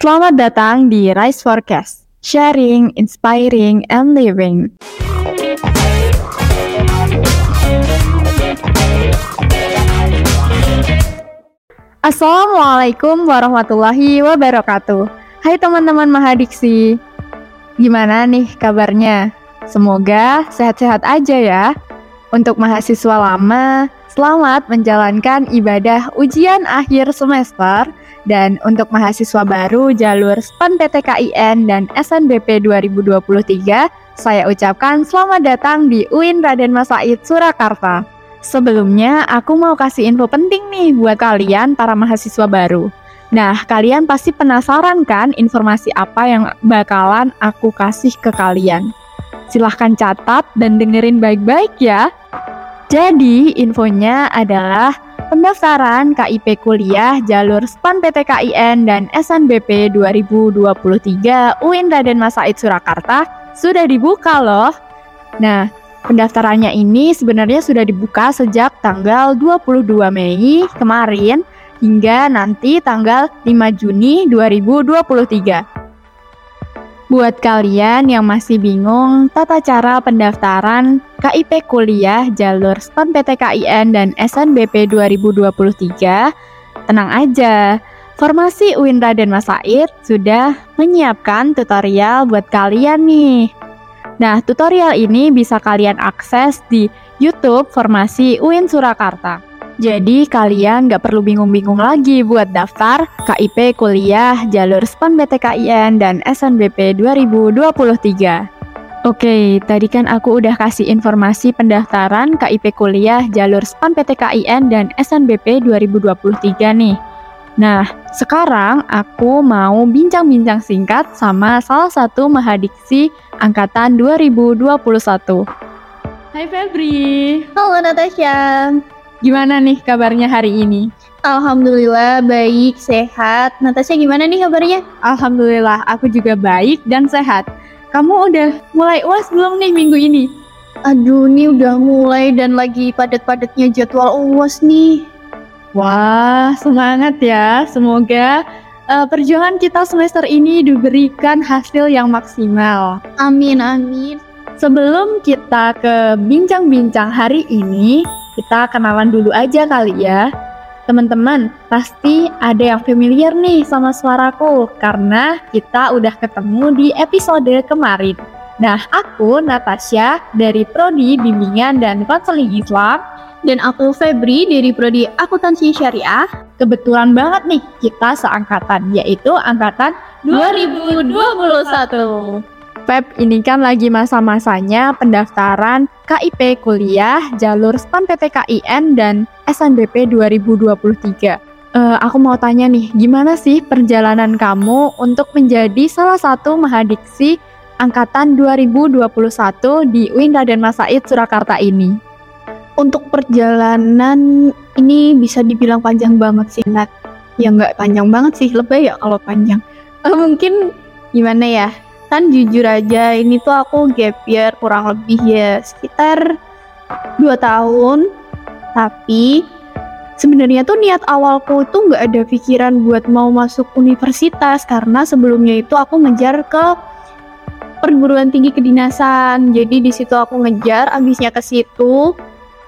Selamat datang di Rise Forecast, sharing, inspiring, and living. Assalamualaikum warahmatullahi wabarakatuh. Hai teman-teman Mahadiksi. Gimana nih kabarnya? Semoga sehat-sehat aja ya. Untuk mahasiswa lama, selamat menjalankan ibadah ujian akhir semester dan untuk mahasiswa baru jalur SPAN PTKIN dan SNBP 2023, saya ucapkan selamat datang di UIN Raden Mas Said Surakarta. Sebelumnya, aku mau kasih info penting nih buat kalian para mahasiswa baru. Nah, kalian pasti penasaran kan informasi apa yang bakalan aku kasih ke kalian? Silahkan catat dan dengerin baik-baik ya. Jadi, infonya adalah pendaftaran KIP kuliah jalur SPAN PTKIN dan SNBP 2023 UIN Raden Mas Said Surakarta sudah dibuka loh. Nah, Pendaftarannya ini sebenarnya sudah dibuka sejak tanggal 22 Mei kemarin hingga nanti tanggal 5 Juni 2023. Buat kalian yang masih bingung tata cara pendaftaran KIP kuliah jalur SPAN PTKIN dan SNBP 2023, tenang aja. Formasi UIN Raden Mas Said sudah menyiapkan tutorial buat kalian nih. Nah, tutorial ini bisa kalian akses di YouTube Formasi UIN Surakarta. Jadi kalian nggak perlu bingung-bingung lagi buat daftar KIP kuliah jalur SPAN BTKIN dan SNBP 2023. Oke, tadi kan aku udah kasih informasi pendaftaran KIP kuliah jalur SPAN PTKIN dan SNBP 2023 nih. Nah, sekarang aku mau bincang-bincang singkat sama salah satu mahadiksi angkatan 2021. Hai Febri. Halo Natasha. Gimana nih kabarnya hari ini? Alhamdulillah baik, sehat. Natasha gimana nih kabarnya? Alhamdulillah aku juga baik dan sehat. Kamu udah mulai UAS belum nih minggu ini? Aduh, nih udah mulai dan lagi padat-padatnya jadwal UAS nih. Wah, semangat ya. Semoga uh, perjuangan kita semester ini diberikan hasil yang maksimal. Amin, amin. Sebelum kita ke bincang-bincang hari ini, kita kenalan dulu aja kali ya. Teman-teman, pasti ada yang familiar nih sama suaraku karena kita udah ketemu di episode kemarin. Nah, aku Natasha dari Prodi Bimbingan dan Konseling Islam dan aku Febri dari Prodi Akuntansi Syariah. Kebetulan banget nih kita seangkatan yaitu angkatan 2021. Feb ini kan lagi masa-masanya pendaftaran KIP kuliah jalur SPAN PTKIN dan SNBP 2023. Uh, aku mau tanya nih, gimana sih perjalanan kamu untuk menjadi salah satu mahadiksi angkatan 2021 di UIN Raden Mas Said Surakarta ini? untuk perjalanan ini bisa dibilang panjang banget sih Nat ya nggak panjang banget sih lebih ya kalau panjang uh, mungkin gimana ya kan jujur aja ini tuh aku gap year kurang lebih ya sekitar 2 tahun. Tapi sebenarnya tuh niat awalku tuh nggak ada pikiran buat mau masuk universitas. Karena sebelumnya itu aku ngejar ke perguruan tinggi kedinasan. Jadi di situ aku ngejar abisnya ke situ.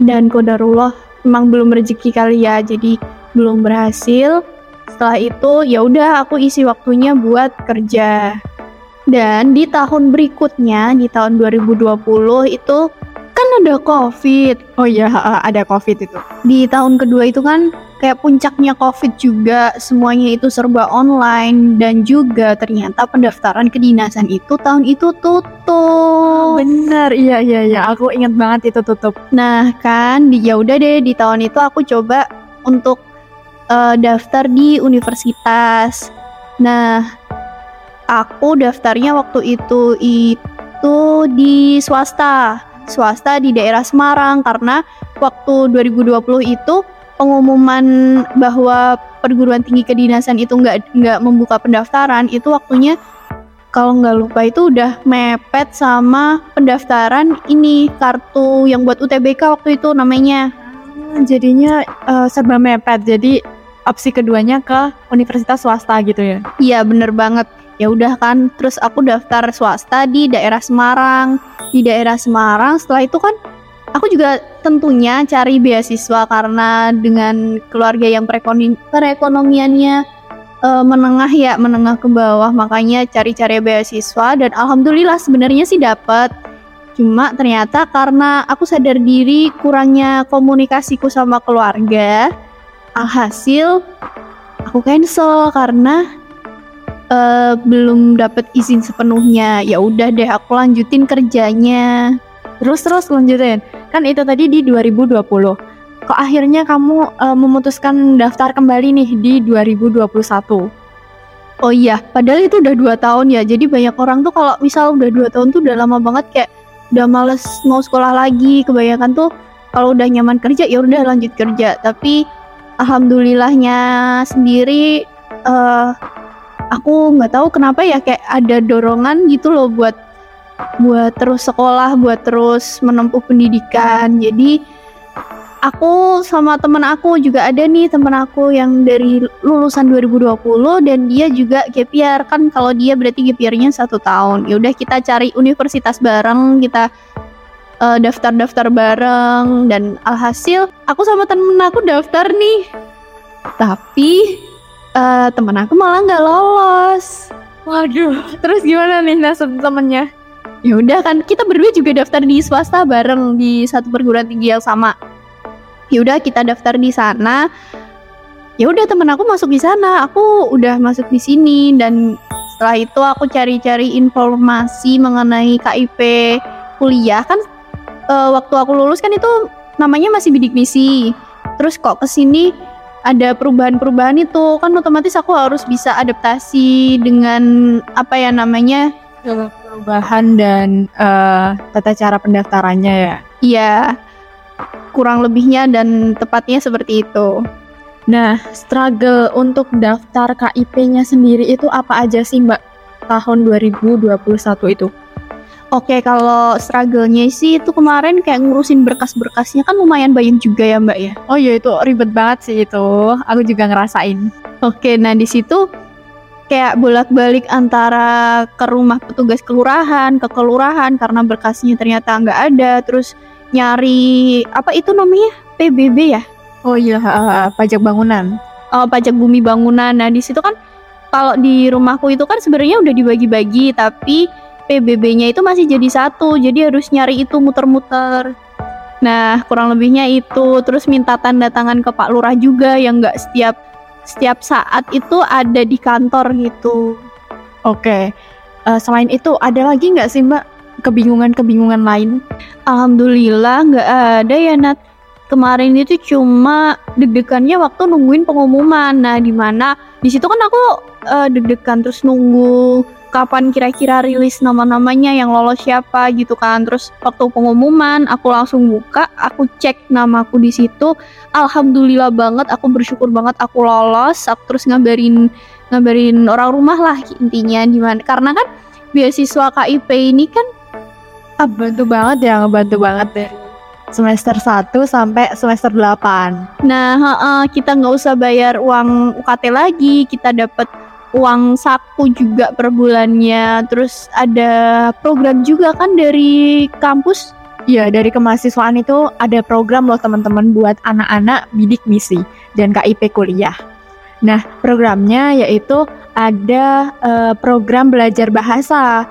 Dan kodarullah emang belum rezeki kali ya jadi belum berhasil. Setelah itu ya udah aku isi waktunya buat kerja dan di tahun berikutnya di tahun 2020 itu kan ada covid oh iya ada covid itu di tahun kedua itu kan kayak puncaknya COVID juga semuanya itu serba online dan juga ternyata pendaftaran kedinasan itu tahun itu tutup. Bener, iya iya iya, aku inget banget itu tutup. Nah kan, ya udah deh di tahun itu aku coba untuk uh, daftar di universitas. Nah, aku daftarnya waktu itu itu di swasta, swasta di daerah Semarang karena waktu 2020 itu pengumuman bahwa perguruan tinggi kedinasan itu nggak nggak membuka pendaftaran itu waktunya kalau nggak lupa itu udah mepet sama pendaftaran ini kartu yang buat UTBK waktu itu namanya ah, jadinya uh, serba mepet jadi opsi keduanya ke universitas swasta gitu ya? Iya bener banget. Ya udah kan, terus aku daftar swasta di daerah Semarang. Di daerah Semarang, setelah itu kan aku juga tentunya cari beasiswa karena dengan keluarga yang perekonomi perekonomiannya uh, menengah ya, menengah ke bawah, makanya cari-cari beasiswa dan alhamdulillah sebenarnya sih dapat. Cuma ternyata karena aku sadar diri kurangnya komunikasiku sama keluarga, alhasil aku cancel karena uh, belum dapat izin sepenuhnya. Ya udah deh aku lanjutin kerjanya. Terus terus lanjutin. Kan itu tadi di 2020. Kok akhirnya kamu uh, memutuskan daftar kembali nih di 2021? Oh iya, padahal itu udah dua tahun ya. Jadi banyak orang tuh kalau misal udah dua tahun tuh udah lama banget kayak udah males mau sekolah lagi kebanyakan tuh kalau udah nyaman kerja ya udah lanjut kerja tapi alhamdulillahnya sendiri uh, aku nggak tahu kenapa ya kayak ada dorongan gitu loh buat buat terus sekolah buat terus menempuh pendidikan. Jadi aku sama temen aku juga ada nih temen aku yang dari lulusan 2020 dan dia juga gap kan kalau dia berarti gap year-nya satu tahun. Ya udah kita cari universitas bareng kita uh, daftar-daftar bareng dan alhasil aku sama temen aku daftar nih. Tapi uh, temen aku malah nggak lolos. Waduh terus gimana nih nasib temennya? Ya udah kan kita berdua juga daftar di swasta bareng di satu perguruan tinggi yang sama. Ya udah kita daftar di sana. Ya udah temen aku masuk di sana. Aku udah masuk di sini dan setelah itu aku cari-cari informasi mengenai KIP kuliah. Kan uh, waktu aku lulus kan itu namanya masih bidik misi. Terus kok ke sini ada perubahan-perubahan itu kan otomatis aku harus bisa adaptasi dengan apa ya namanya perubahan dan uh, tata cara pendaftarannya ya iya kurang lebihnya dan tepatnya seperti itu. Nah, struggle untuk daftar KIP-nya sendiri itu apa aja sih Mbak tahun 2021 itu? Oke, kalau struggle-nya sih itu kemarin kayak ngurusin berkas-berkasnya kan lumayan banyak juga ya Mbak ya. Oh iya itu ribet banget sih itu. Aku juga ngerasain. Oke, nah di situ kayak bolak-balik antara ke rumah petugas kelurahan ke kelurahan karena berkasnya ternyata nggak ada, terus nyari apa itu namanya PBB ya? Oh iya, uh, pajak bangunan. Oh, pajak bumi bangunan. Nah, di situ kan kalau di rumahku itu kan sebenarnya udah dibagi-bagi, tapi PBB-nya itu masih jadi satu. Jadi harus nyari itu muter-muter. Nah, kurang lebihnya itu terus minta tanda tangan ke Pak Lurah juga yang nggak setiap setiap saat itu ada di kantor gitu. Oke. Uh, selain itu ada lagi nggak sih Mbak kebingungan-kebingungan lain? Alhamdulillah nggak ada ya Nat. Kemarin itu cuma deg-degannya waktu nungguin pengumuman. Nah, di mana di situ kan aku uh, deg-degan terus nunggu kapan kira-kira rilis nama-namanya yang lolos siapa gitu kan. Terus waktu pengumuman aku langsung buka, aku cek namaku di situ. Alhamdulillah banget, aku bersyukur banget aku lolos. Aku terus ngabarin ngabarin orang rumah lah intinya gimana. Karena kan beasiswa KIP ini kan ah, bantu banget ya ngebantu banget deh semester 1 sampai semester 8 nah uh, kita nggak usah bayar uang UKT lagi kita dapat uang saku juga per bulannya terus ada program juga kan dari kampus Ya dari kemahasiswaan itu ada program loh teman-teman buat anak-anak bidik misi dan KIP kuliah. Nah programnya yaitu ada uh, program belajar bahasa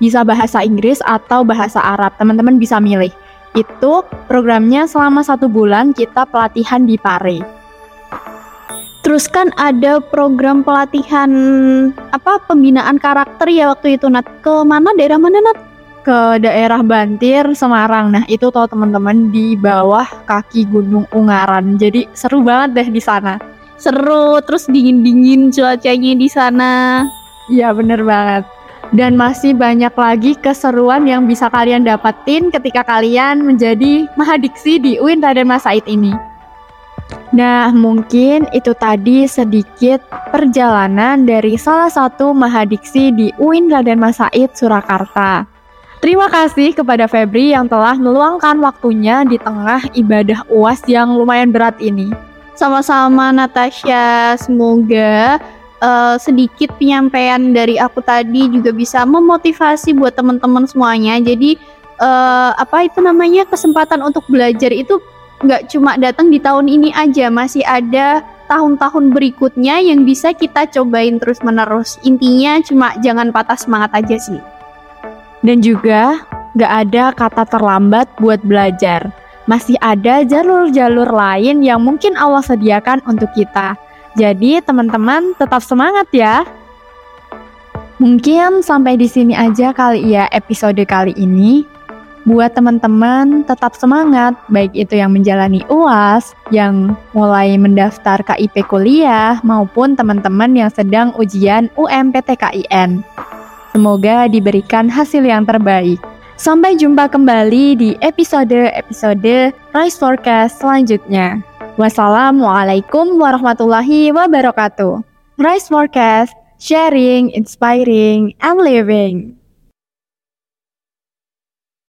bisa bahasa Inggris atau bahasa Arab. Teman-teman bisa milih. Itu programnya selama satu bulan kita pelatihan di Pare. Terus kan ada program pelatihan apa pembinaan karakter ya waktu itu Nat. Ke mana daerah mana Nat? Ke daerah Bantir, Semarang. Nah, itu tahu teman-teman di bawah kaki Gunung Ungaran. Jadi seru banget deh di sana. Seru, terus dingin-dingin cuacanya di sana. Iya, bener banget. Dan masih banyak lagi keseruan yang bisa kalian dapetin ketika kalian menjadi mahadiksi di UIN Raden Mas Said ini. Nah, mungkin itu tadi sedikit perjalanan dari salah satu mahadiksi di UIN Raden Mas Said Surakarta. Terima kasih kepada Febri yang telah meluangkan waktunya di tengah ibadah UAS yang lumayan berat ini. sama-sama Natasha. Semoga uh, sedikit penyampaian dari aku tadi juga bisa memotivasi buat teman-teman semuanya. Jadi uh, apa itu namanya kesempatan untuk belajar itu nggak cuma datang di tahun ini aja, masih ada tahun-tahun berikutnya yang bisa kita cobain terus-menerus. Intinya cuma jangan patah semangat aja sih. Dan juga nggak ada kata terlambat buat belajar. Masih ada jalur-jalur lain yang mungkin Allah sediakan untuk kita. Jadi teman-teman tetap semangat ya. Mungkin sampai di sini aja kali ya episode kali ini. Buat teman-teman tetap semangat, baik itu yang menjalani UAS, yang mulai mendaftar KIP kuliah, maupun teman-teman yang sedang ujian UMPTKIN. Semoga diberikan hasil yang terbaik. Sampai jumpa kembali di episode-episode Rise Forecast selanjutnya. Wassalamualaikum warahmatullahi wabarakatuh. Rise Forecast, sharing, inspiring, and living.